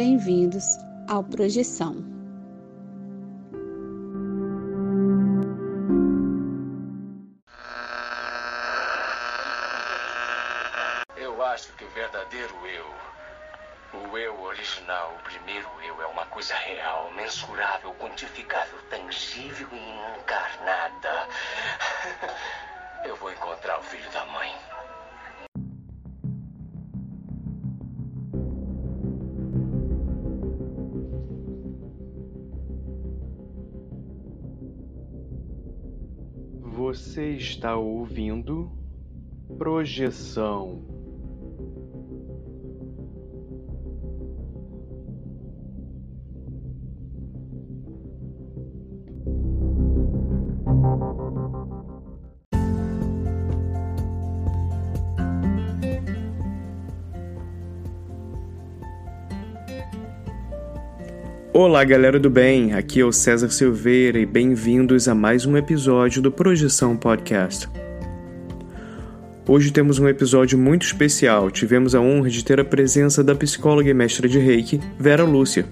bem-vindos ao Projeção. Está ouvindo Projeção. Olá, galera do bem. Aqui é o César Silveira e bem-vindos a mais um episódio do Projeção Podcast. Hoje temos um episódio muito especial. Tivemos a honra de ter a presença da psicóloga e mestra de Reiki, Vera Lúcia.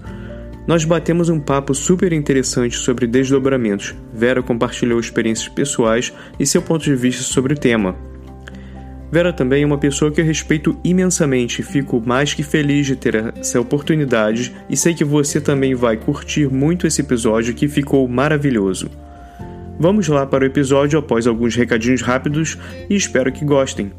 Nós batemos um papo super interessante sobre desdobramentos. Vera compartilhou experiências pessoais e seu ponto de vista sobre o tema. Vera também é uma pessoa que eu respeito imensamente fico mais que feliz de ter essa oportunidade e sei que você também vai curtir muito esse episódio que ficou maravilhoso. Vamos lá para o episódio após alguns recadinhos rápidos e espero que gostem.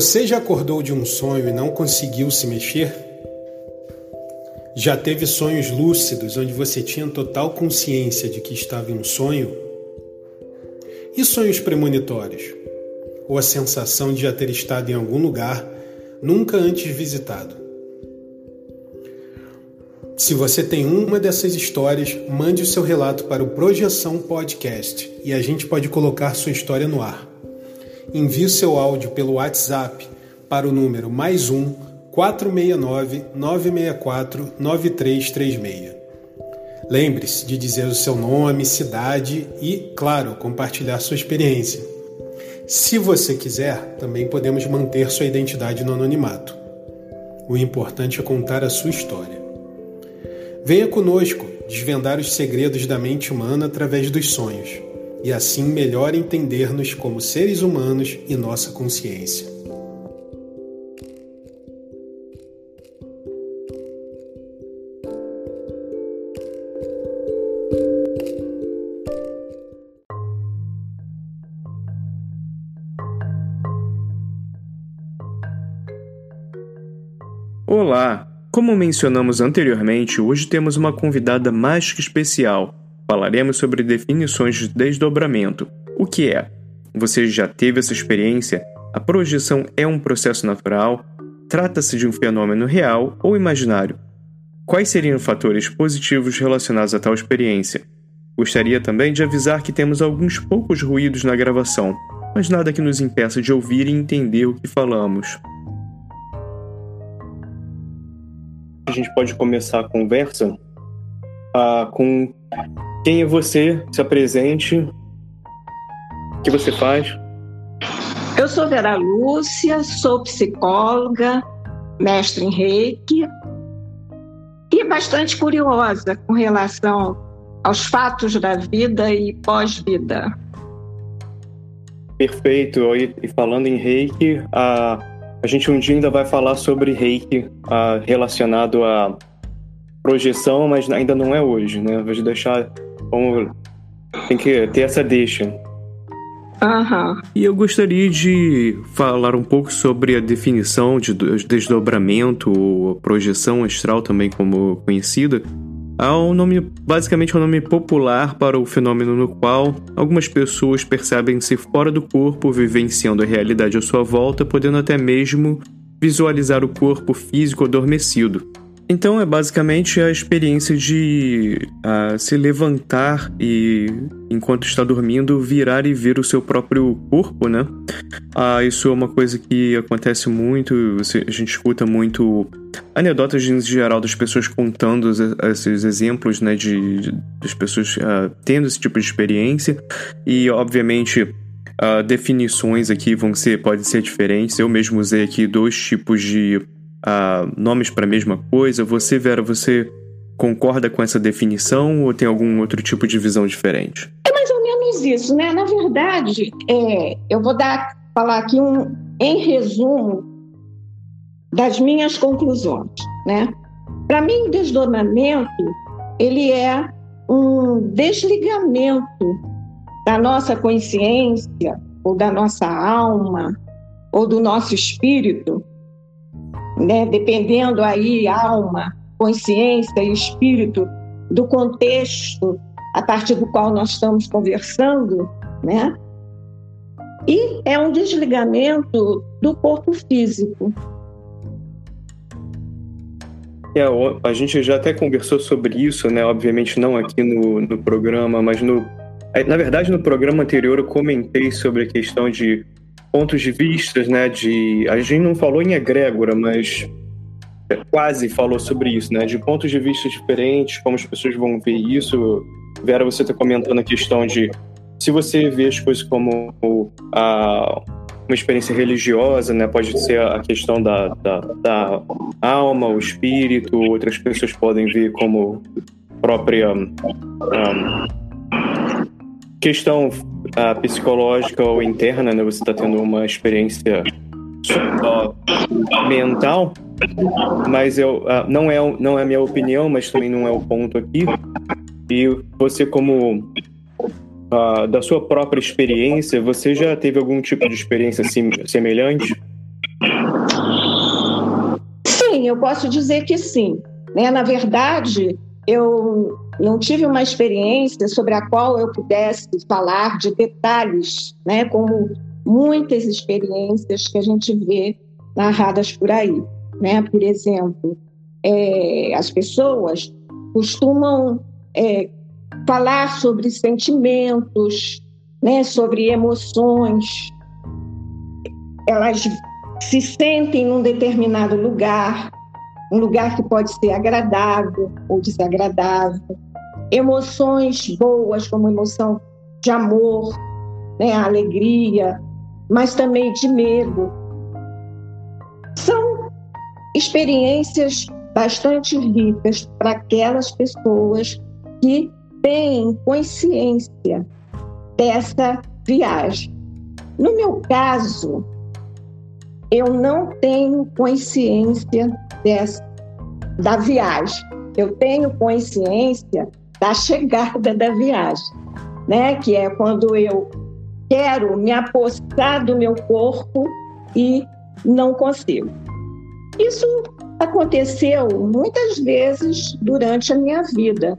Você já acordou de um sonho e não conseguiu se mexer? Já teve sonhos lúcidos onde você tinha total consciência de que estava em um sonho? E sonhos premonitórios? Ou a sensação de já ter estado em algum lugar nunca antes visitado? Se você tem uma dessas histórias, mande o seu relato para o Projeção Podcast e a gente pode colocar sua história no ar envie o seu áudio pelo WhatsApp para o número mais um 469 964 9336. Lembre-se de dizer o seu nome, cidade e, claro, compartilhar sua experiência. Se você quiser, também podemos manter sua identidade no anonimato. O importante é contar a sua história. Venha conosco desvendar os segredos da mente humana através dos sonhos e assim melhor entender-nos como seres humanos e nossa consciência. Olá! Como mencionamos anteriormente, hoje temos uma convidada mais que especial, Falaremos sobre definições de desdobramento. O que é? Você já teve essa experiência? A projeção é um processo natural? Trata-se de um fenômeno real ou imaginário? Quais seriam fatores positivos relacionados a tal experiência? Gostaria também de avisar que temos alguns poucos ruídos na gravação, mas nada que nos impeça de ouvir e entender o que falamos. A gente pode começar a conversa uh, com quem é você? Se apresente. O que você faz? Eu sou Vera Lúcia, sou psicóloga, mestre em reiki e bastante curiosa com relação aos fatos da vida e pós-vida. Perfeito. E falando em reiki, a, a gente um dia ainda vai falar sobre reiki a, relacionado a projeção, mas ainda não é hoje, né? Vou deixar como tem que ter essa deixa. Uhum. E eu gostaria de falar um pouco sobre a definição de desdobramento, ou projeção astral, também como conhecida. Há um nome, basicamente, um nome popular para o fenômeno no qual algumas pessoas percebem-se fora do corpo, vivenciando a realidade à sua volta, podendo até mesmo visualizar o corpo físico adormecido. Então é basicamente a experiência de uh, se levantar e, enquanto está dormindo, virar e ver o seu próprio corpo, né? Uh, isso é uma coisa que acontece muito, a gente escuta muito anedotas em geral das pessoas contando esses exemplos, né? De, de das pessoas uh, tendo esse tipo de experiência e, obviamente, definições aqui vão ser, podem ser diferentes. Eu mesmo usei aqui dois tipos de uh, nomes para a mesma coisa. Você, Vera, você concorda com essa definição ou tem algum outro tipo de visão diferente? É mais ou menos isso, né? Na verdade, é, eu vou dar, falar aqui um, em resumo das minhas conclusões, né? Para mim, o desdobramento ele é um desligamento da nossa consciência ou da nossa alma ou do nosso espírito né, dependendo aí alma, consciência e espírito do contexto a partir do qual nós estamos conversando, né? E é um desligamento do corpo físico. É, a gente já até conversou sobre isso, né? Obviamente não aqui no, no programa, mas no na verdade no programa anterior eu comentei sobre a questão de pontos de vistas, né? De a gente não falou em egrégora, mas quase falou sobre isso, né? De pontos de vista diferentes, como as pessoas vão ver isso. Vera, você está comentando a questão de se você vê as coisas como a, uma experiência religiosa, né? Pode ser a questão da, da, da alma, o espírito. Outras pessoas podem ver como própria um, questão uh, psicológica ou interna, né? Você está tendo uma experiência mental, mas eu uh, não é não é a minha opinião, mas também não é o ponto aqui. E você como uh, da sua própria experiência, você já teve algum tipo de experiência sim, semelhante? Sim, eu posso dizer que sim. Né? Na verdade, eu não tive uma experiência sobre a qual eu pudesse falar de detalhes, né, como muitas experiências que a gente vê narradas por aí, né? Por exemplo, é, as pessoas costumam é, falar sobre sentimentos, né, sobre emoções. Elas se sentem num determinado lugar um lugar que pode ser agradável ou desagradável, emoções boas, como emoção de amor, né, alegria, mas também de medo. São experiências bastante ricas para aquelas pessoas que têm consciência dessa viagem. No meu caso, eu não tenho consciência dessa, da viagem. Eu tenho consciência da chegada da viagem, né? Que é quando eu quero me apostar do meu corpo e não consigo. Isso aconteceu muitas vezes durante a minha vida.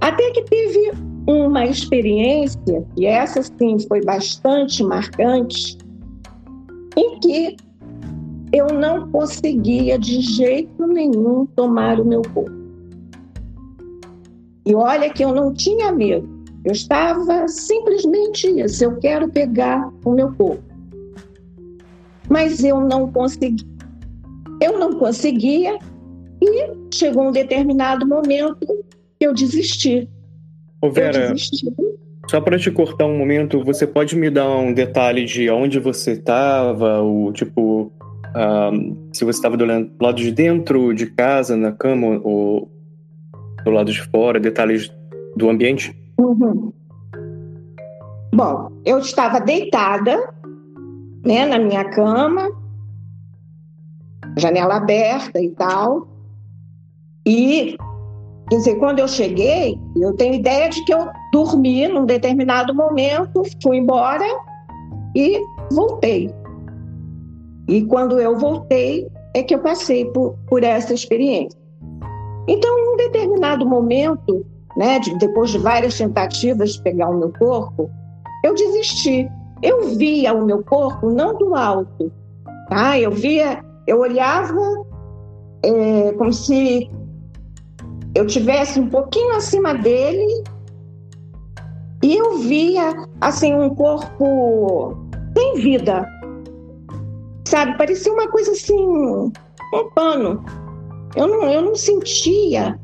Até que teve uma experiência, e essa sim foi bastante marcante, em que eu não conseguia de jeito nenhum tomar o meu corpo. E olha que eu não tinha medo. Eu estava simplesmente isso, eu quero pegar o meu corpo. Mas eu não consegui. Eu não conseguia e chegou um determinado momento que eu desisti. Ô Vera, eu desisti. só para te cortar um momento, você pode me dar um detalhe de onde você estava, o tipo um, se você estava do lado de dentro de casa, na cama, ou do lado de fora, detalhes do ambiente? Uhum. Bom, eu estava deitada, né, na minha cama, janela aberta e tal. E, quer dizer, quando eu cheguei, eu tenho ideia de que eu dormi num determinado momento, fui embora e voltei. E quando eu voltei, é que eu passei por, por essa experiência. Então, em um determinado momento, né, de, depois de várias tentativas de pegar o meu corpo, eu desisti. Eu via o meu corpo não do alto, tá? Eu via, eu olhava é, como se eu tivesse um pouquinho acima dele e eu via assim um corpo sem vida, sabe? Parecia uma coisa assim, um pano. Eu não, eu não sentia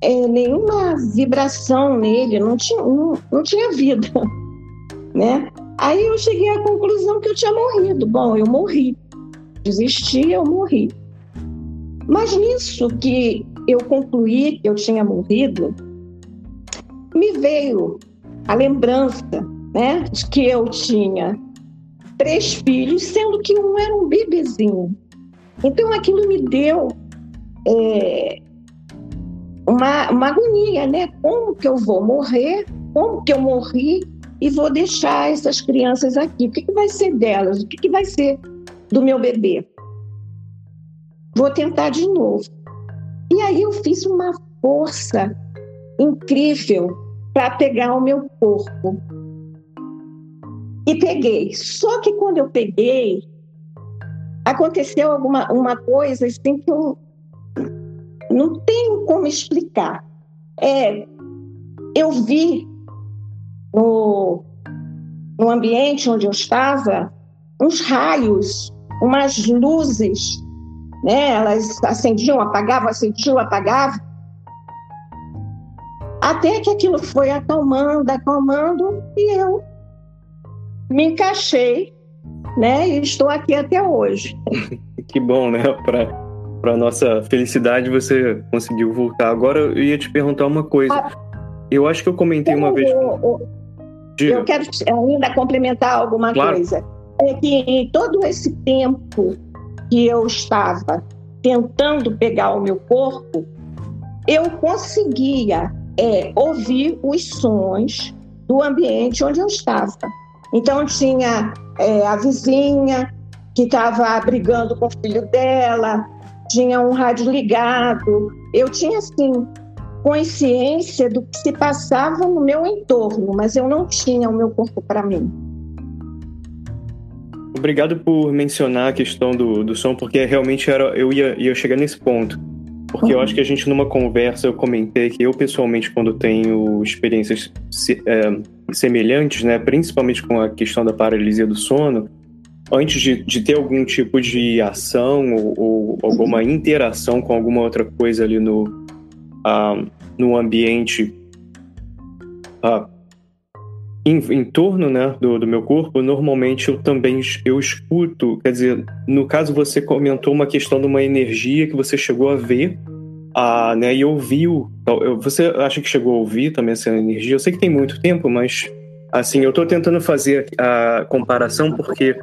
é, nenhuma vibração nele, não tinha, não, não tinha vida, né? Aí eu cheguei à conclusão que eu tinha morrido. Bom, eu morri. Desisti, eu morri. Mas nisso que eu concluí que eu tinha morrido, me veio a lembrança né, de que eu tinha três filhos, sendo que um era um bebezinho. Então aquilo me deu é, uma, uma agonia, né? Como que eu vou morrer? Como que eu morri e vou deixar essas crianças aqui? O que, que vai ser delas? O que, que vai ser do meu bebê? Vou tentar de novo. E aí eu fiz uma força incrível para pegar o meu corpo. E peguei. Só que quando eu peguei, aconteceu alguma uma coisa assim que eu não tenho como explicar. É, eu vi no, no ambiente onde eu estava uns raios, umas luzes, né? Elas acendiam, apagavam, acendiam, apagavam. Até que aquilo foi acalmando, acalmando, e eu me encaixei, né? E estou aqui até hoje. que bom, né? Para para nossa felicidade, você conseguiu voltar. Agora eu ia te perguntar uma coisa. Ah, eu acho que eu comentei uma vez. Eu, eu quero ainda complementar alguma claro. coisa. É que em todo esse tempo que eu estava tentando pegar o meu corpo, eu conseguia é, ouvir os sons do ambiente onde eu estava. Então tinha é, a vizinha que estava brigando com o filho dela, tinha um rádio ligado. Eu tinha, assim, consciência do que se passava no meu entorno, mas eu não tinha o meu corpo para mim. Obrigado por mencionar a questão do, do som, porque realmente era, eu ia, ia chegar nesse ponto. Porque uhum. eu acho que a gente, numa conversa, eu comentei que eu, pessoalmente, quando tenho experiências é, semelhantes, né, principalmente com a questão da paralisia do sono, antes de, de ter algum tipo de ação ou, ou, alguma interação com alguma outra coisa ali no, uh, no ambiente uh, em, em, torno né, do, do meu corpo, normalmente eu também eu escuto, quer dizer, no caso você comentou uma questão de uma energia que você chegou a ver uh, né, e ouviu, você acha que chegou a ouvir também essa energia? Eu sei que tem muito tempo, mas Assim, eu estou tentando fazer a comparação porque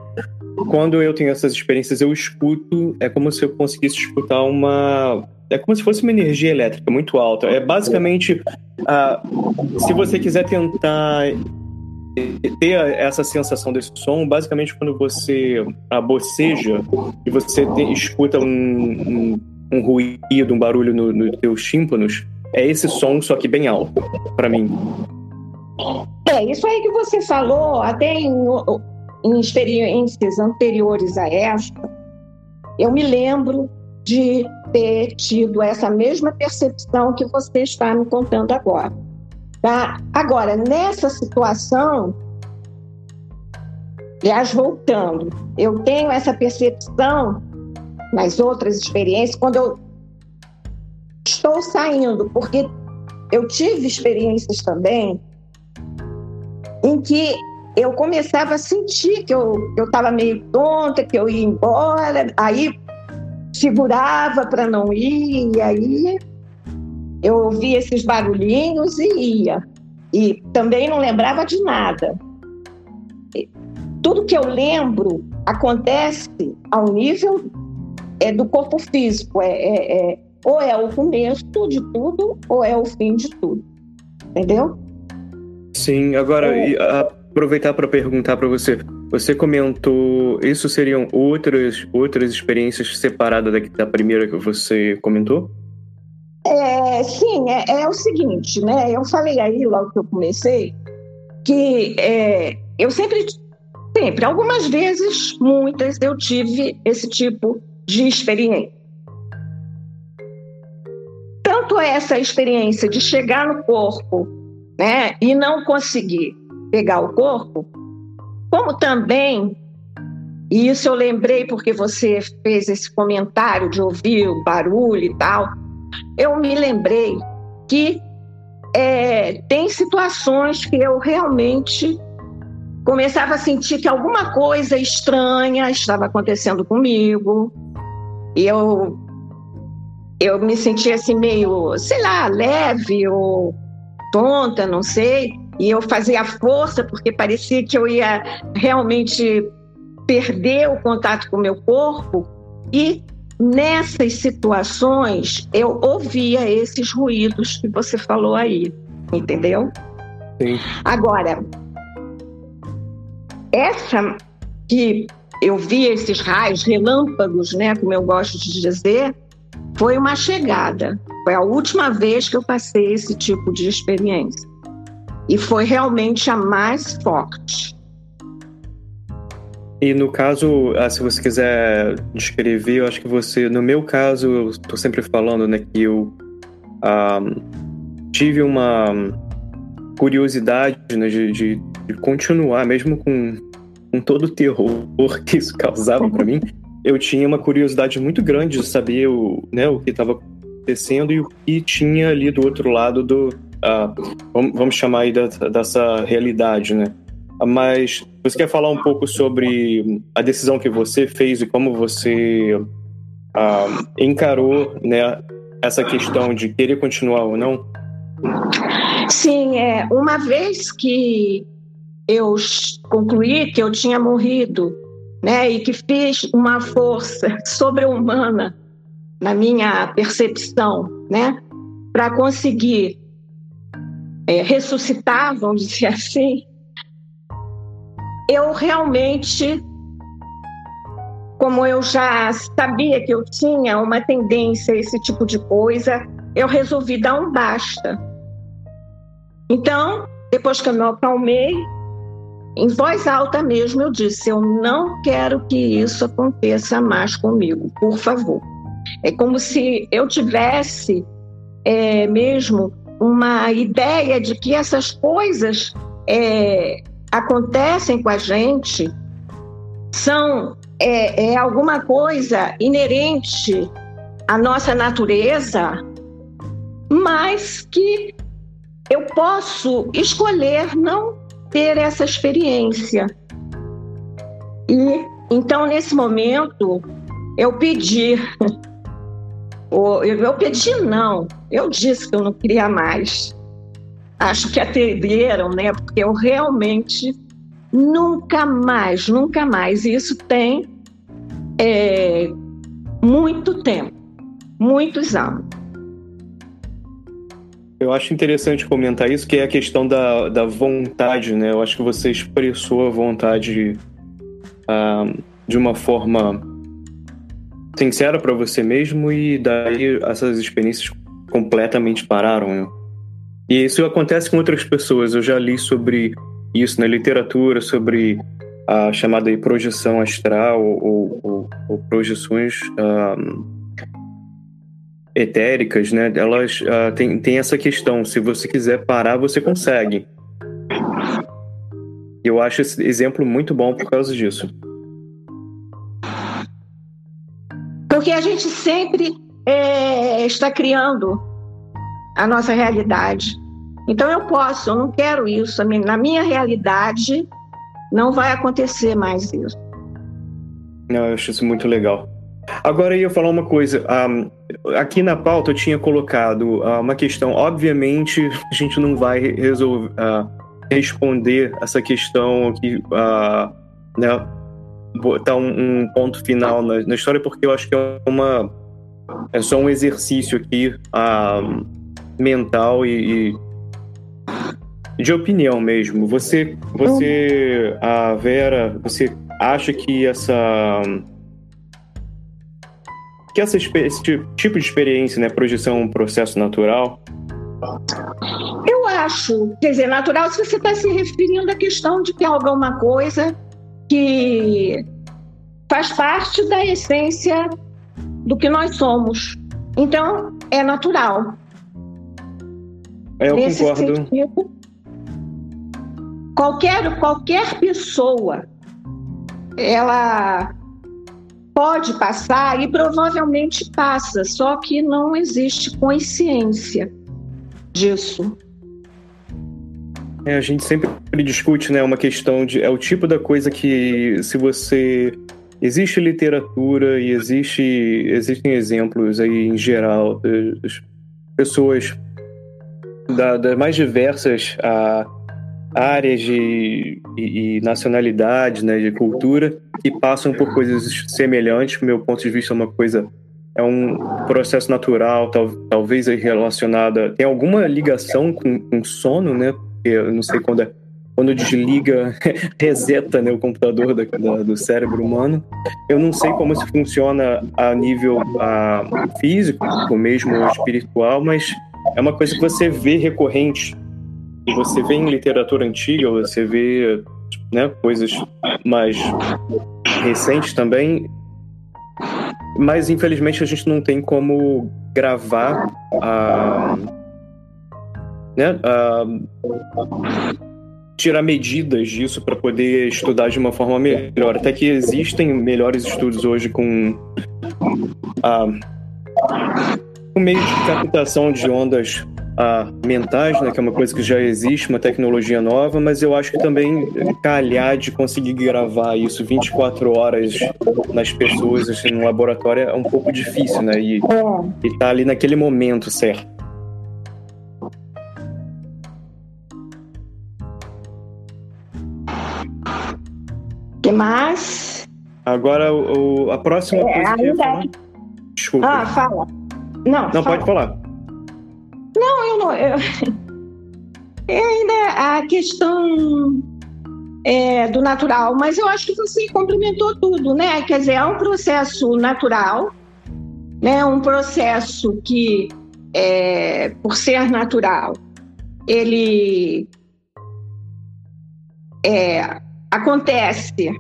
quando eu tenho essas experiências, eu escuto, é como se eu conseguisse escutar uma. É como se fosse uma energia elétrica muito alta. É basicamente. Uh, se você quiser tentar ter essa sensação desse som, basicamente quando você uh, boceja e você te, escuta um, um, um, ruído, um barulho nos no teus tímpanos, é esse som, só que bem alto, para mim. É, isso aí que você falou, até em, em experiências anteriores a esta, eu me lembro de ter tido essa mesma percepção que você está me contando agora. Tá? Agora, nessa situação, aliás, voltando, eu tenho essa percepção nas outras experiências, quando eu estou saindo, porque eu tive experiências também em que eu começava a sentir que eu estava meio tonta, que eu ia embora, aí segurava para não ir, e aí eu ouvia esses barulhinhos e ia. E também não lembrava de nada. Tudo que eu lembro acontece ao nível é, do corpo físico. É, é, é, ou é o começo de tudo, ou é o fim de tudo. Entendeu? Sim, agora é. aproveitar para perguntar para você. Você comentou, isso seriam outras outras experiências separadas da, da primeira que você comentou? É, sim, é, é, o seguinte, né? Eu falei aí logo que eu comecei que é, eu sempre, sempre, algumas vezes, muitas, eu tive esse tipo de experiência. tanto essa experiência de chegar no corpo, né, e não conseguir pegar o corpo, como também, e isso eu lembrei porque você fez esse comentário de ouvir o barulho e tal, eu me lembrei que é, tem situações que eu realmente começava a sentir que alguma coisa estranha estava acontecendo comigo. E eu, eu me sentia assim meio, sei lá, leve ou tonta, não sei. E eu fazia força porque parecia que eu ia realmente perder o contato com o meu corpo. E nessas situações eu ouvia esses ruídos que você falou aí, entendeu? Sim. Agora, essa que eu vi esses raios, relâmpagos, né, como eu gosto de dizer, foi uma chegada. Foi a última vez que eu passei esse tipo de experiência. E foi realmente a mais forte. E no caso, ah, se você quiser descrever, eu acho que você, no meu caso, eu estou sempre falando, né, que eu ah, tive uma curiosidade né, de, de, de, continuar, mesmo com, com todo o terror que isso causava para mim, eu tinha uma curiosidade muito grande de saber o, né, o que estava acontecendo e o que tinha ali do outro lado do, ah, vamos, chamar aí da, dessa realidade, né? Mas você quer falar um pouco sobre a decisão que você fez e como você ah, encarou né, essa questão de querer continuar ou não? Sim, é, uma vez que eu concluí que eu tinha morrido, né, e que fiz uma força sobre-humana na minha percepção, né, para conseguir é, ressuscitar, vamos dizer assim, eu realmente, como eu já sabia que eu tinha uma tendência a esse tipo de coisa, eu resolvi dar um basta. Então, depois que eu me acalmei, em voz alta mesmo, eu disse: Eu não quero que isso aconteça mais comigo, por favor. É como se eu tivesse é, mesmo uma ideia de que essas coisas é, acontecem com a gente são é, é alguma coisa inerente à nossa natureza, mas que eu posso escolher não ter essa experiência. E então, nesse momento, eu pedi, eu pedi não, eu disse que eu não queria mais acho que atenderam, né? Porque eu realmente nunca mais, nunca mais. E isso tem é, muito tempo, muitos anos. Eu acho interessante comentar isso, que é a questão da, da vontade, né? Eu acho que você expressou a vontade uh, de uma forma sincera para você mesmo e daí essas experiências completamente pararam. Né? E isso acontece com outras pessoas. Eu já li sobre isso na literatura, sobre a chamada projeção astral ou, ou, ou projeções um, etéricas, né? Elas uh, têm, têm essa questão. Se você quiser parar, você consegue. Eu acho esse exemplo muito bom por causa disso. Porque a gente sempre é, está criando a nossa realidade. Então eu posso, eu não quero isso. Na minha realidade, não vai acontecer mais isso. Não, eu acho isso muito legal. Agora eu ia falar uma coisa. Um, aqui na pauta eu tinha colocado uh, uma questão. Obviamente, a gente não vai resolver, uh, responder essa questão aqui, uh, né? Botar um, um ponto final na, na, história, porque eu acho que é uma. É só um exercício aqui mental e, e de opinião mesmo. Você, você, a Vera, você acha que essa que essa esse tipo de experiência, né, projeção é um processo natural? Eu acho, quer dizer, natural se você está se referindo à questão de que alguma coisa que faz parte da essência do que nós somos. Então, é natural. É, eu Nesse concordo. Sentido, qualquer, qualquer pessoa, ela pode passar e provavelmente passa, só que não existe consciência disso. É, a gente sempre discute, né, uma questão de é o tipo da coisa que se você existe literatura e existe existem exemplos aí em geral das pessoas da, das mais diversas a, áreas de, e, e nacionalidades, né, de cultura que passam por coisas semelhantes. Do meu ponto de vista, é uma coisa é um processo natural, tal, talvez relacionada tem alguma ligação com, com sono, né? eu não sei quando é, quando desliga, reseta né, o computador da, da, do cérebro humano. Eu não sei como isso funciona a nível a, físico, ou mesmo espiritual, mas é uma coisa que você vê recorrente. Você vê em literatura antiga, você vê né, coisas mais recentes também. Mas infelizmente a gente não tem como gravar a né, uh, tirar medidas disso para poder estudar de uma forma melhor. Até que existem melhores estudos hoje com uh, um meio de captação de ondas uh, mentais, né, que é uma coisa que já existe, uma tecnologia nova, mas eu acho que também calhar de conseguir gravar isso 24 horas nas pessoas assim, no laboratório é um pouco difícil, né? E, e tá ali naquele momento certo. que mais? Agora, o, a próxima é, coisa que falar... Desculpa. Ah, fala. Não, não fala. pode falar. Eu... É ainda a questão é, do natural, mas eu acho que você complementou tudo, né? Quer dizer, é um processo natural, né? Um processo que, é, por ser natural, ele é, acontece,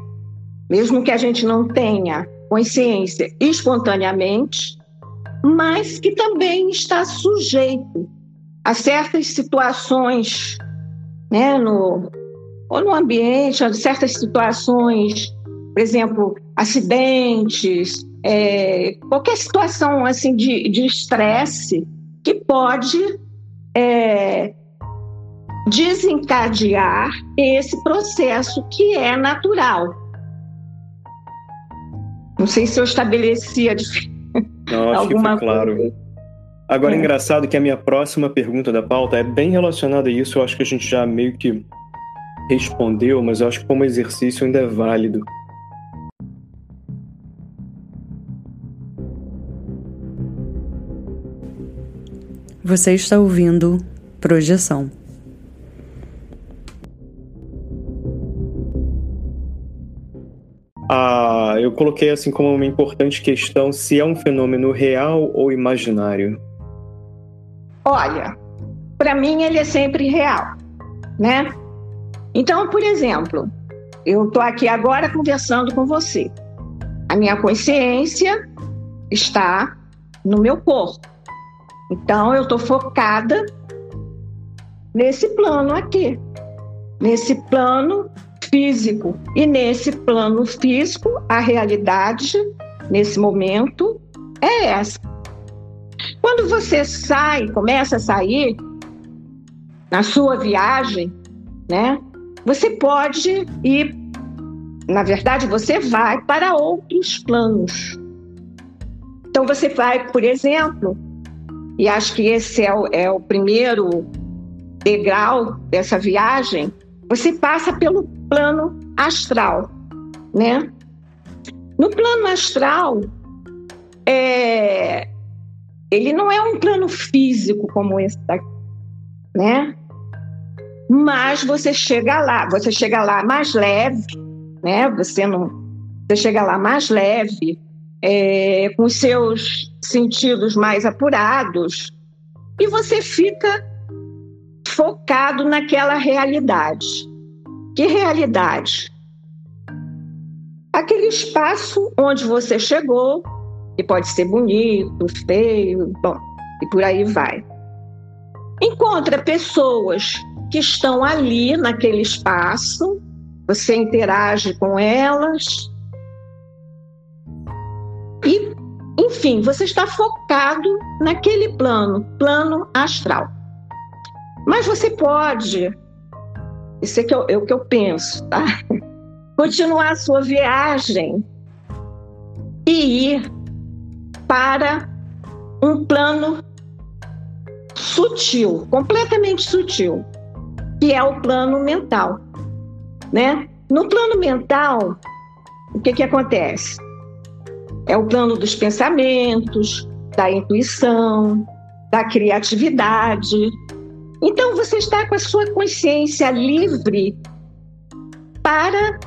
mesmo que a gente não tenha consciência espontaneamente, mas que também está sujeito a certas situações, né, no, ou no ambiente, a certas situações, por exemplo, acidentes, é, qualquer situação assim de estresse que pode é, desencadear esse processo que é natural. Não sei se eu estabeleci a Não, acho que foi claro. Coisa. Agora, é. engraçado que a minha próxima pergunta da pauta é bem relacionada a isso. Eu acho que a gente já meio que respondeu, mas eu acho que como exercício ainda é válido. Você está ouvindo Projeção. Ah, eu coloquei assim como uma importante questão se é um fenômeno real ou imaginário. Olha, para mim ele é sempre real, né? Então, por exemplo, eu estou aqui agora conversando com você. A minha consciência está no meu corpo. Então, eu estou focada nesse plano aqui, nesse plano físico. E nesse plano físico, a realidade, nesse momento, é essa. Quando você sai, começa a sair na sua viagem, né? Você pode ir, na verdade, você vai para outros planos. Então você vai, por exemplo, e acho que esse é o, é o primeiro degrau dessa viagem, você passa pelo plano astral, né? No plano astral, é, ele não é um plano físico como esse daqui, né? Mas você chega lá, você chega lá mais leve, né? Você não, você chega lá mais leve, é, com seus sentidos mais apurados, e você fica focado naquela realidade. Que realidade? Aquele espaço onde você chegou, que pode ser bonito, feio, bom, e por aí vai. encontra pessoas que estão ali naquele espaço, você interage com elas. E, enfim, você está focado naquele plano, plano astral. Mas você pode, isso é, que eu, é o que eu penso, tá? Continuar a sua viagem e ir para um plano sutil, completamente sutil, que é o plano mental, né? No plano mental, o que que acontece? É o plano dos pensamentos, da intuição, da criatividade. Então você está com a sua consciência livre para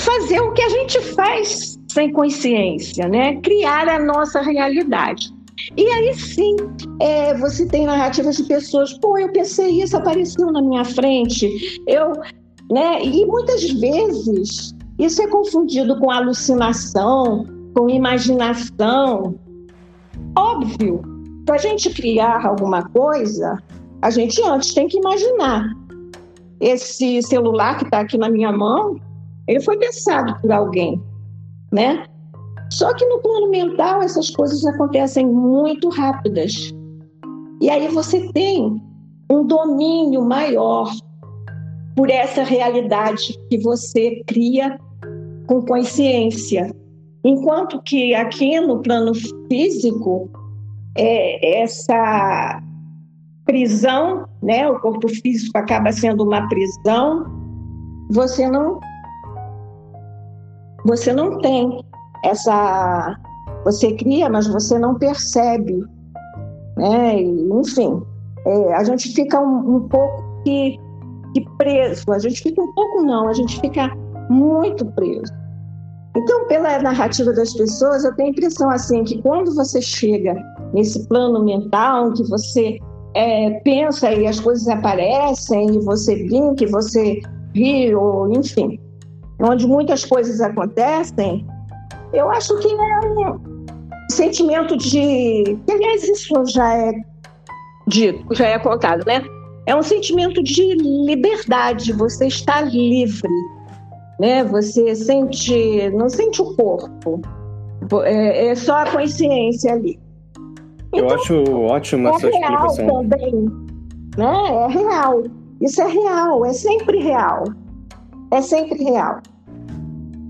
fazer o que a gente faz sem consciência, né? Criar a nossa realidade. E aí sim, é, você tem narrativas de pessoas, pô, eu pensei isso, apareceu na minha frente, eu, né? E muitas vezes isso é confundido com alucinação, com imaginação. Óbvio, para a gente criar alguma coisa, a gente antes tem que imaginar. Esse celular que está aqui na minha mão, ele foi pensado por alguém, né? Só que no plano mental essas coisas acontecem muito rápidas. E aí você tem um domínio maior por essa realidade que você cria com consciência. Enquanto que aqui no plano físico, é, essa prisão, né, o corpo físico acaba sendo uma prisão, você não você não tem essa você cria, mas você não percebe, né? enfim, é, a gente fica um, um pouco que, que preso. A gente fica um pouco não, a gente fica muito preso. Então, pela narrativa das pessoas, eu tenho a impressão assim que quando você chega nesse plano mental, que você é, pensa e as coisas aparecem, e você brinca, e você ri, ou enfim, onde muitas coisas acontecem, eu acho que é um sentimento de. Aliás, isso já é dito, já é contado, né? É um sentimento de liberdade, você está livre, né? Você sente, não sente o corpo, é, é só a consciência ali. Então, Eu acho ótima é essa real explicação. também, né? É real. Isso é real, é sempre real. É sempre real.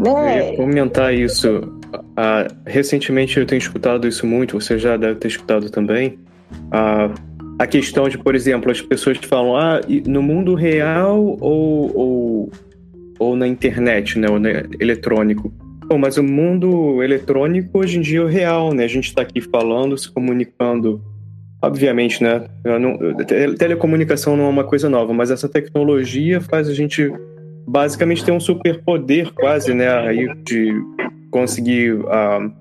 Né? Eu ia comentar isso. Ah, recentemente eu tenho escutado isso muito, você já deve ter escutado também. Ah, a questão de, por exemplo, as pessoas falam, ah, no mundo real ou, ou, ou na internet, né, ou no eletrônico. Bom, mas o mundo eletrônico hoje em dia é o real, né? A gente está aqui falando, se comunicando. Obviamente, né? Não, telecomunicação não é uma coisa nova, mas essa tecnologia faz a gente basicamente tem um superpoder quase, né, aí de conseguir uh,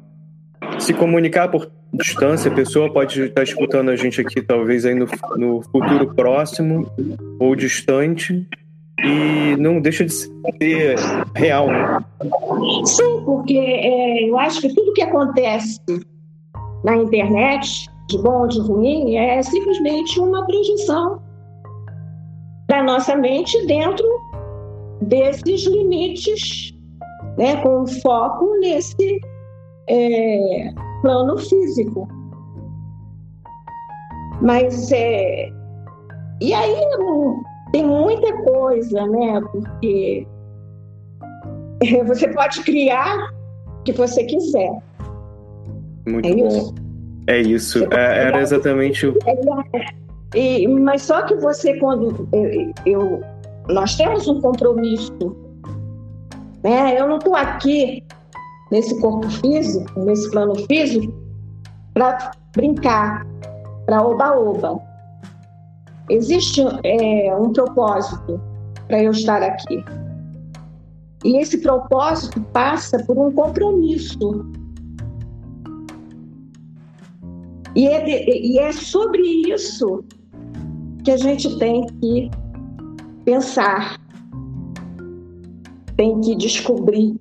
se comunicar por distância. A pessoa pode estar escutando a gente aqui, talvez aí no, no futuro próximo ou distante, e não deixa de ser real. Né? Sim, porque é, eu acho que tudo que acontece na internet, de bom ou de ruim, é simplesmente uma projeção da nossa mente dentro desses limites, né, com foco nesse é, plano físico. Mas é, e aí tem muita coisa, né? Porque você pode criar o que você quiser. Muito é bom. Isso? É isso. É, era exatamente o. E, mas só que você, quando eu, eu nós temos um compromisso. Né? Eu não estou aqui nesse corpo físico, nesse plano físico, para brincar, para oba-oba. Existe é, um propósito para eu estar aqui. E esse propósito passa por um compromisso. E é, de, e é sobre isso que a gente tem que pensar, tem que descobrir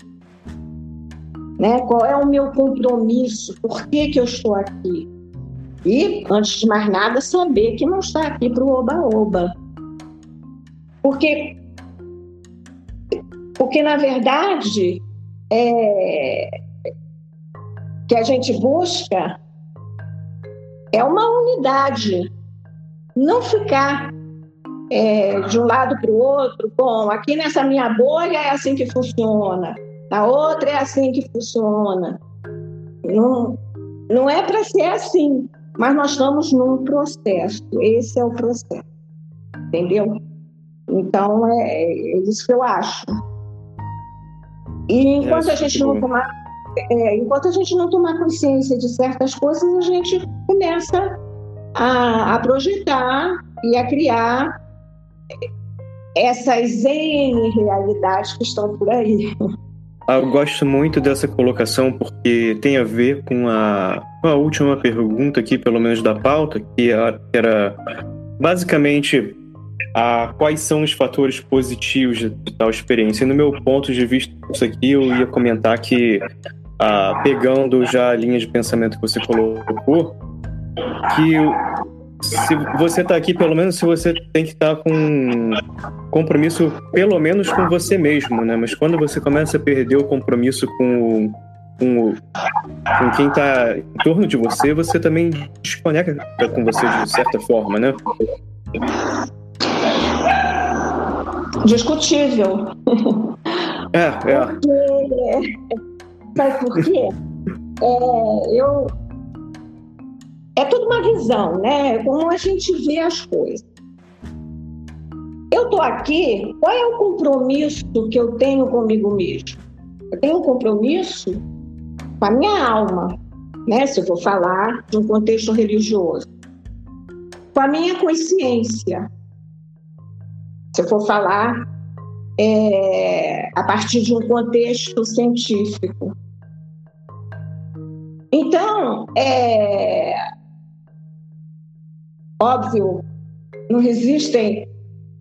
né? qual é o meu compromisso, por que, que eu estou aqui. E, antes de mais nada, saber que não está aqui para o oba-oba. Porque, porque, na verdade, é, que a gente busca é uma unidade. Não ficar é, de um lado para o outro, bom, aqui nessa minha bolha é assim que funciona, na outra é assim que funciona. Não, não é para ser assim, mas nós estamos num processo, esse é o processo, entendeu? Então é, é isso que eu acho. E enquanto é, a gente não tomar, é, enquanto a gente não tomar consciência de certas coisas, a gente começa a, a projetar e a criar essas N realidades que estão por aí. Eu gosto muito dessa colocação porque tem a ver com a, com a última pergunta aqui, pelo menos da pauta, que era basicamente a, quais são os fatores positivos de tal experiência. E no meu ponto de vista, isso aqui eu ia comentar que, pegando já a linha de pensamento que você colocou, que se você está aqui, pelo menos se você tem que estar tá com compromisso, pelo menos com você mesmo, né? Mas quando você começa a perder o compromisso com, com, com quem está em torno de você, você também desconecta com você de certa forma, né? Discutível. É, é. Porque, sabe por quê? É, eu é tudo uma visão, né? É como a gente vê as coisas. Eu estou aqui, qual é o compromisso que eu tenho comigo mesmo? Eu tenho um compromisso com a minha alma, né? Se eu vou falar de um contexto religioso, com a minha consciência. Se eu for falar é, a partir de um contexto científico. Então, é, Óbvio, não resistem,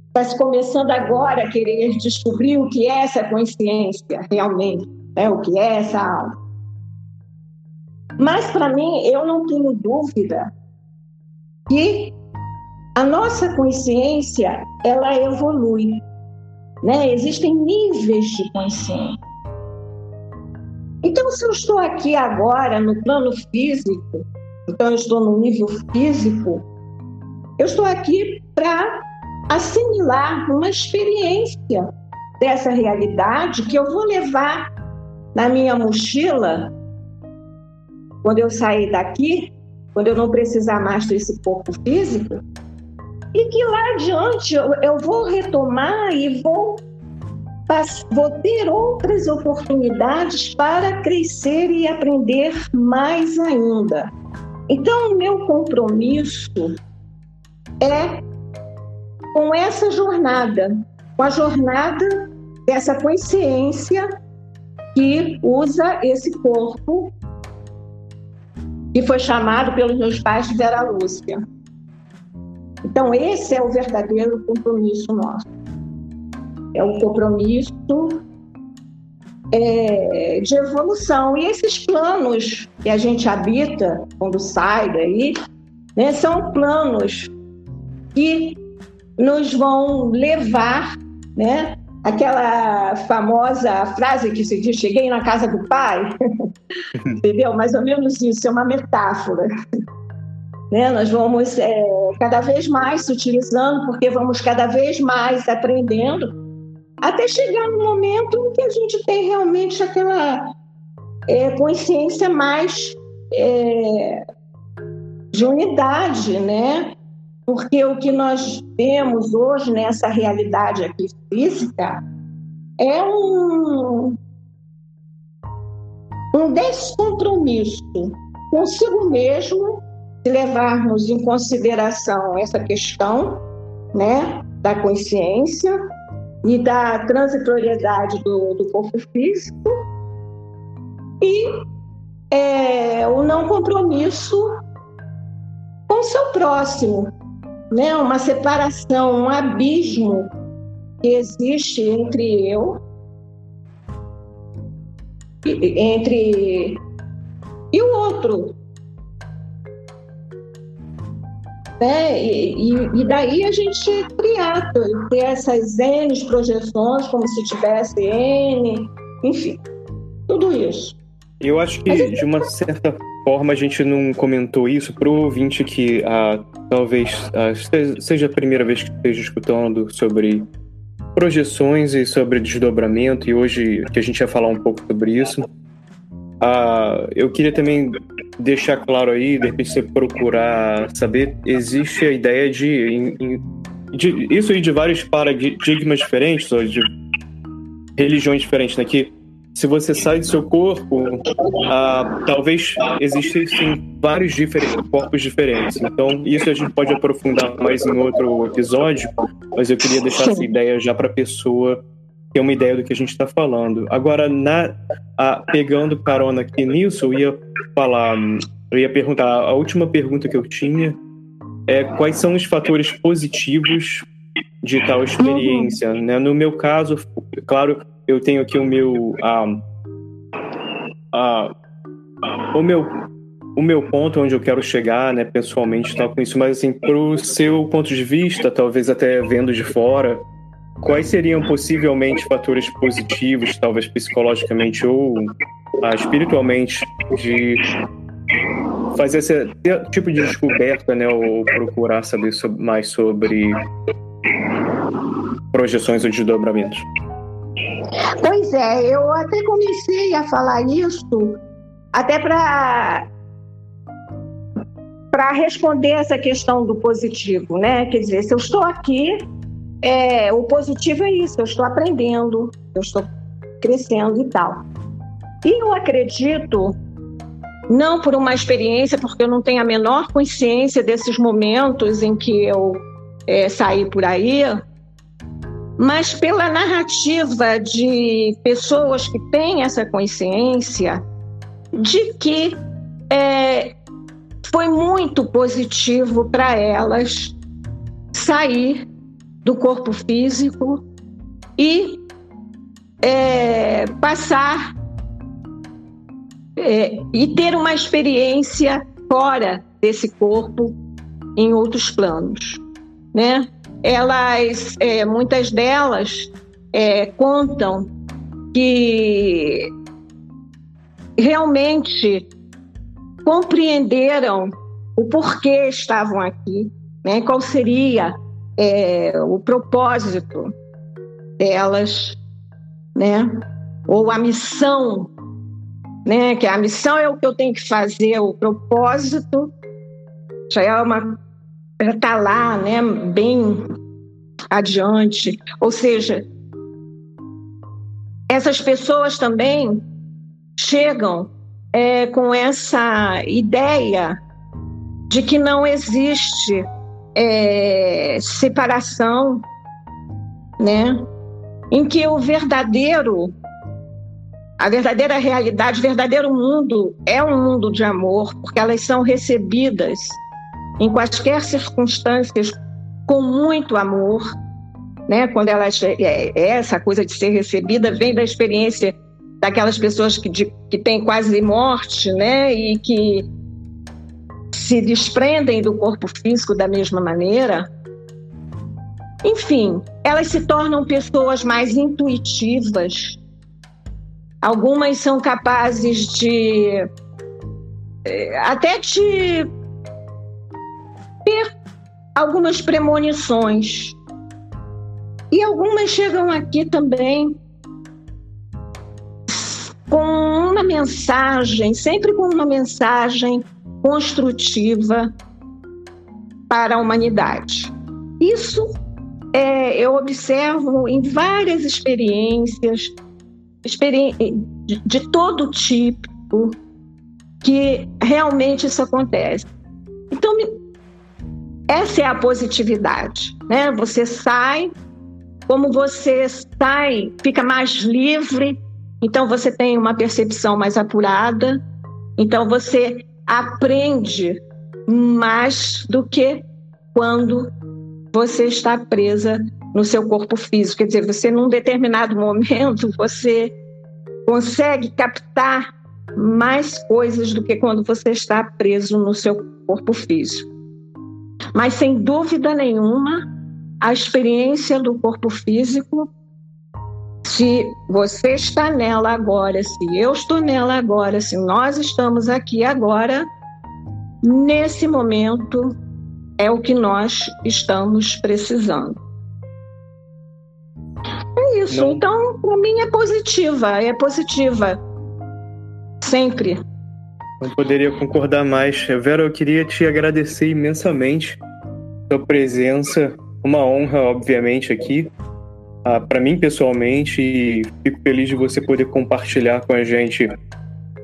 está se começando agora a querer descobrir o que é essa consciência realmente, né? o que é essa alma. Mas, para mim, eu não tenho dúvida que a nossa consciência ela evolui. Né? Existem níveis de consciência. Então, se eu estou aqui agora no plano físico, então eu estou no nível físico, eu estou aqui para assimilar uma experiência dessa realidade que eu vou levar na minha mochila quando eu sair daqui, quando eu não precisar mais desse corpo físico, e que lá adiante eu, eu vou retomar e vou, vou ter outras oportunidades para crescer e aprender mais ainda. Então, o meu compromisso é com essa jornada, com a jornada dessa consciência que usa esse corpo que foi chamado pelos meus pais de Vera Lúcia. Então, esse é o verdadeiro compromisso nosso. É o compromisso é, de evolução. E esses planos que a gente habita quando sai daí, né, são planos que nos vão levar, né? Aquela famosa frase que se diz: cheguei na casa do pai, entendeu? Mais ou menos isso, é uma metáfora. Né? Nós vamos é, cada vez mais se utilizando, porque vamos cada vez mais aprendendo, até chegar no momento em que a gente tem realmente aquela é, consciência mais é, de unidade, né? Porque o que nós vemos hoje nessa realidade aqui física é um, um descompromisso consigo mesmo, se levarmos em consideração essa questão né, da consciência e da transitoriedade do, do corpo físico e é, o não compromisso com o seu próximo, né, uma separação, um abismo que existe entre eu, entre e o outro. né? E, e, e, daí a gente criar, ter essas N projeções, como se tivesse N, enfim, tudo isso. Eu acho que, de uma certa forma, a gente não comentou isso para o ouvinte que ah, talvez ah, seja a primeira vez que esteja escutando sobre projeções e sobre desdobramento, e hoje que a gente vai falar um pouco sobre isso. Ah, eu queria também deixar claro aí, de repente você procurar saber, existe a ideia de, de isso aí de vários paradigmas diferentes, ou de religiões diferentes, né? Que se você sai do seu corpo, ah, talvez existissem vários diferentes, corpos diferentes. Então, isso a gente pode aprofundar mais em outro episódio, mas eu queria deixar essa ideia já para a pessoa ter uma ideia do que a gente está falando. Agora, na, a, pegando carona aqui nisso, eu ia falar, eu ia perguntar, a última pergunta que eu tinha é quais são os fatores positivos de tal experiência, né? No meu caso, claro, eu tenho aqui o meu, ah, ah, o meu o meu ponto onde eu quero chegar, né, pessoalmente, tal com isso, mas assim, pro seu ponto de vista, talvez até vendo de fora, quais seriam possivelmente fatores positivos, talvez psicologicamente ou ah, espiritualmente, de fazer esse tipo de descoberta, né, ou procurar saber mais sobre projeções ou desdobramentos? Pois é, eu até comecei a falar isso até para para responder essa questão do positivo, né? Quer dizer, se eu estou aqui, é, o positivo é isso, eu estou aprendendo, eu estou crescendo e tal. E eu acredito, não por uma experiência, porque eu não tenho a menor consciência desses momentos em que eu é, saí por aí, mas pela narrativa de pessoas que têm essa consciência de que é, foi muito positivo para elas sair do corpo físico e é, passar é, e ter uma experiência fora desse corpo em outros planos, né? Elas, é, muitas delas é, contam que realmente compreenderam o porquê estavam aqui, né? qual seria é, o propósito delas, né? ou a missão, né? que a missão é o que eu tenho que fazer, o propósito já é uma para estar tá lá, né, bem adiante. Ou seja, essas pessoas também chegam é, com essa ideia de que não existe é, separação, né? Em que o verdadeiro, a verdadeira realidade, o verdadeiro mundo é um mundo de amor, porque elas são recebidas em quaisquer circunstâncias, com muito amor, né? Quando ela é, é, essa coisa de ser recebida vem da experiência daquelas pessoas que, de, que têm quase morte, né? E que se desprendem do corpo físico da mesma maneira. Enfim, elas se tornam pessoas mais intuitivas. Algumas são capazes de eh, até de ter algumas premonições. E algumas chegam aqui também com uma mensagem, sempre com uma mensagem construtiva para a humanidade. Isso é, eu observo em várias experiências, experi de, de todo tipo, que realmente isso acontece. Então, me, essa é a positividade, né? Você sai, como você sai, fica mais livre, então você tem uma percepção mais apurada, então você aprende mais do que quando você está presa no seu corpo físico. Quer dizer, você num determinado momento você consegue captar mais coisas do que quando você está preso no seu corpo físico. Mas, sem dúvida nenhuma, a experiência do corpo físico, se você está nela agora, se eu estou nela agora, se nós estamos aqui agora, nesse momento, é o que nós estamos precisando. É isso. Não. Então, para mim é positiva, é positiva. Sempre. Não poderia concordar mais. Vera, eu queria te agradecer imensamente sua presença. Uma honra, obviamente, aqui. Ah, para mim, pessoalmente, e fico feliz de você poder compartilhar com a gente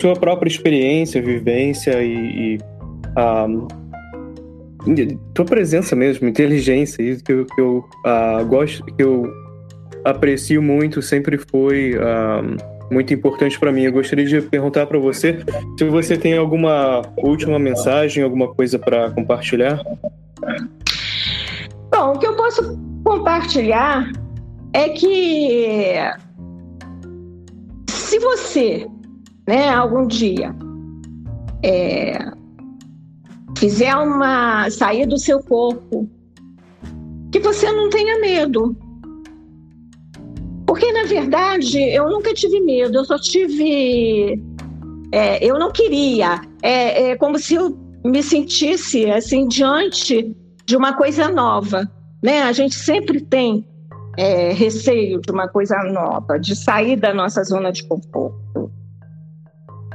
sua própria experiência, vivência e, e ah, tua presença mesmo, inteligência, isso que eu, que eu uh, gosto, que eu aprecio muito, sempre foi uh, muito importante para mim. Eu gostaria de perguntar para você se você tem alguma última mensagem, alguma coisa para compartilhar. Bom, o que eu posso compartilhar é que se você, né, algum dia é, fizer uma sair do seu corpo, que você não tenha medo. Porque, na verdade, eu nunca tive medo, eu só tive. É, eu não queria. É, é como se eu me sentisse assim diante de uma coisa nova. Né? A gente sempre tem é, receio de uma coisa nova, de sair da nossa zona de conforto.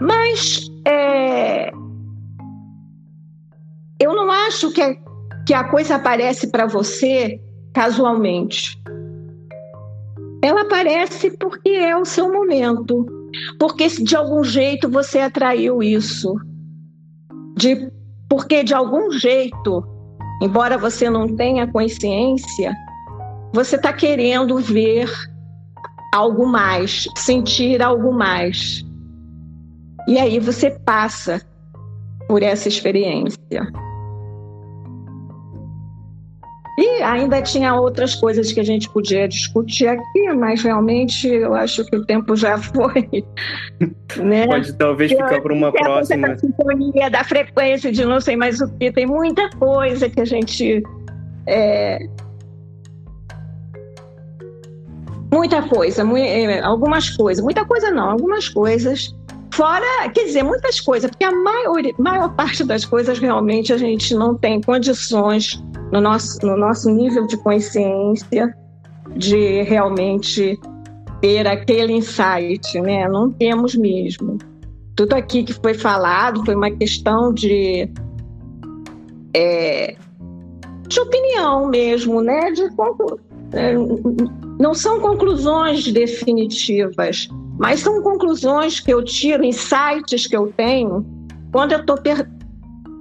Mas é, eu não acho que a, que a coisa aparece para você casualmente. Ela aparece porque é o seu momento. Porque de algum jeito você atraiu isso. De, porque de algum jeito, embora você não tenha consciência, você está querendo ver algo mais, sentir algo mais. E aí você passa por essa experiência. E ainda tinha outras coisas que a gente podia discutir aqui, mas realmente eu acho que o tempo já foi. né? Pode talvez ficar para uma próxima. Da sintonia, da frequência de não sei mais o que. Tem muita coisa que a gente. É... Muita coisa, mu é, algumas coisas, muita coisa não, algumas coisas Fora, quer dizer, muitas coisas, porque a maior, maior parte das coisas realmente a gente não tem condições no nosso, no nosso nível de consciência de realmente ter aquele insight, né? Não temos mesmo. Tudo aqui que foi falado foi uma questão de, é, de opinião mesmo, né? De, é, não são conclusões definitivas, mas são conclusões que eu tiro, insights que eu tenho, quando eu estou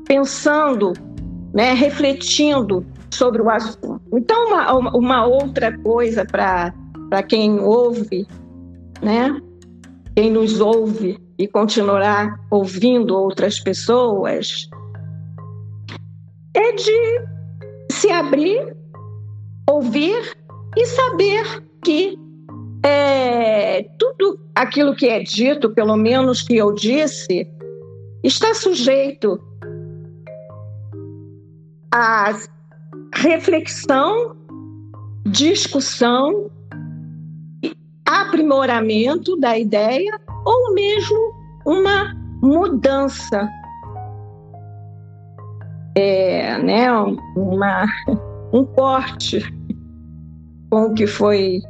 pensando, né, refletindo sobre o assunto. Então, uma, uma outra coisa para quem ouve, né, quem nos ouve e continuará ouvindo outras pessoas, é de se abrir, ouvir e saber que é, tudo aquilo que é dito, pelo menos que eu disse, está sujeito a reflexão, discussão, aprimoramento da ideia ou mesmo uma mudança, é, né, uma, um corte com o que foi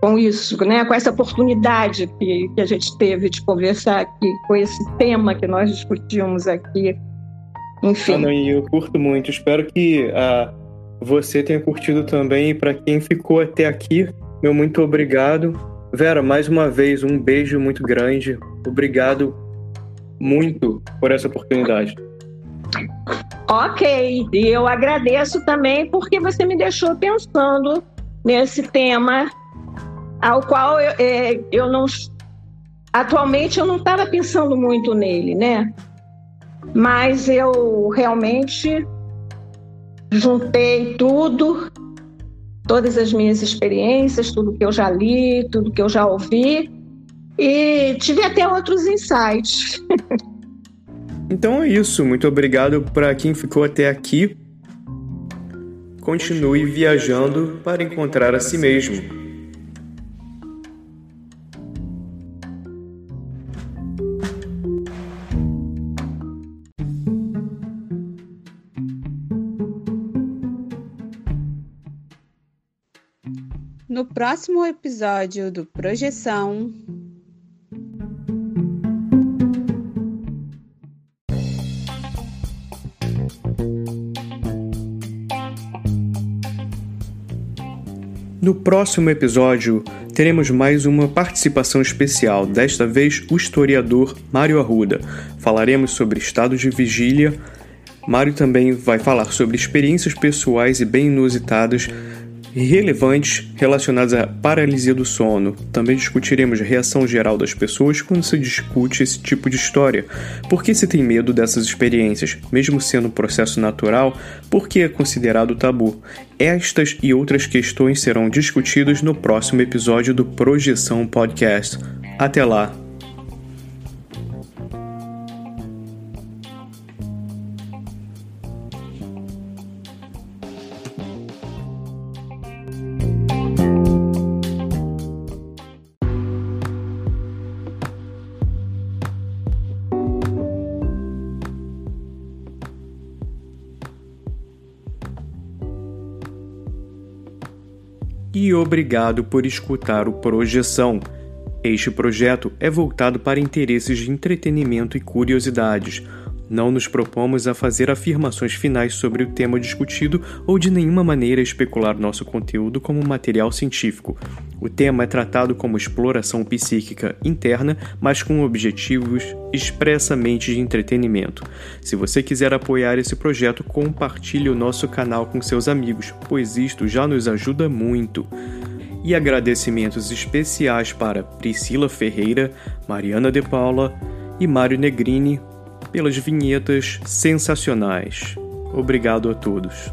com isso, né? com essa oportunidade que, que a gente teve de conversar aqui, com esse tema que nós discutimos aqui. Enfim. Ana, e eu curto muito. Espero que uh, você tenha curtido também. E para quem ficou até aqui, meu muito obrigado. Vera, mais uma vez, um beijo muito grande. Obrigado muito por essa oportunidade. Ok, e eu agradeço também porque você me deixou pensando nesse tema ao qual eu, é, eu não. Atualmente eu não estava pensando muito nele, né? Mas eu realmente juntei tudo, todas as minhas experiências, tudo que eu já li, tudo que eu já ouvi, e tive até outros insights. Então é isso, muito obrigado para quem ficou até aqui. Continue viajando para encontrar a si mesmo. Próximo episódio do Projeção. No próximo episódio, teremos mais uma participação especial, desta vez o historiador Mário Arruda. Falaremos sobre estado de vigília. Mário também vai falar sobre experiências pessoais e bem inusitadas relevantes relacionados à paralisia do sono. Também discutiremos a reação geral das pessoas quando se discute esse tipo de história. Por que se tem medo dessas experiências, mesmo sendo um processo natural? Por que é considerado tabu? Estas e outras questões serão discutidas no próximo episódio do Projeção Podcast. Até lá! E obrigado por escutar o Projeção. Este projeto é voltado para interesses de entretenimento e curiosidades. Não nos propomos a fazer afirmações finais sobre o tema discutido ou de nenhuma maneira especular nosso conteúdo como material científico. O tema é tratado como exploração psíquica interna, mas com objetivos expressamente de entretenimento. Se você quiser apoiar esse projeto, compartilhe o nosso canal com seus amigos, pois isto já nos ajuda muito e agradecimentos especiais para Priscila Ferreira, Mariana De Paula e Mário Negrini pelas vinhetas sensacionais. Obrigado a todos.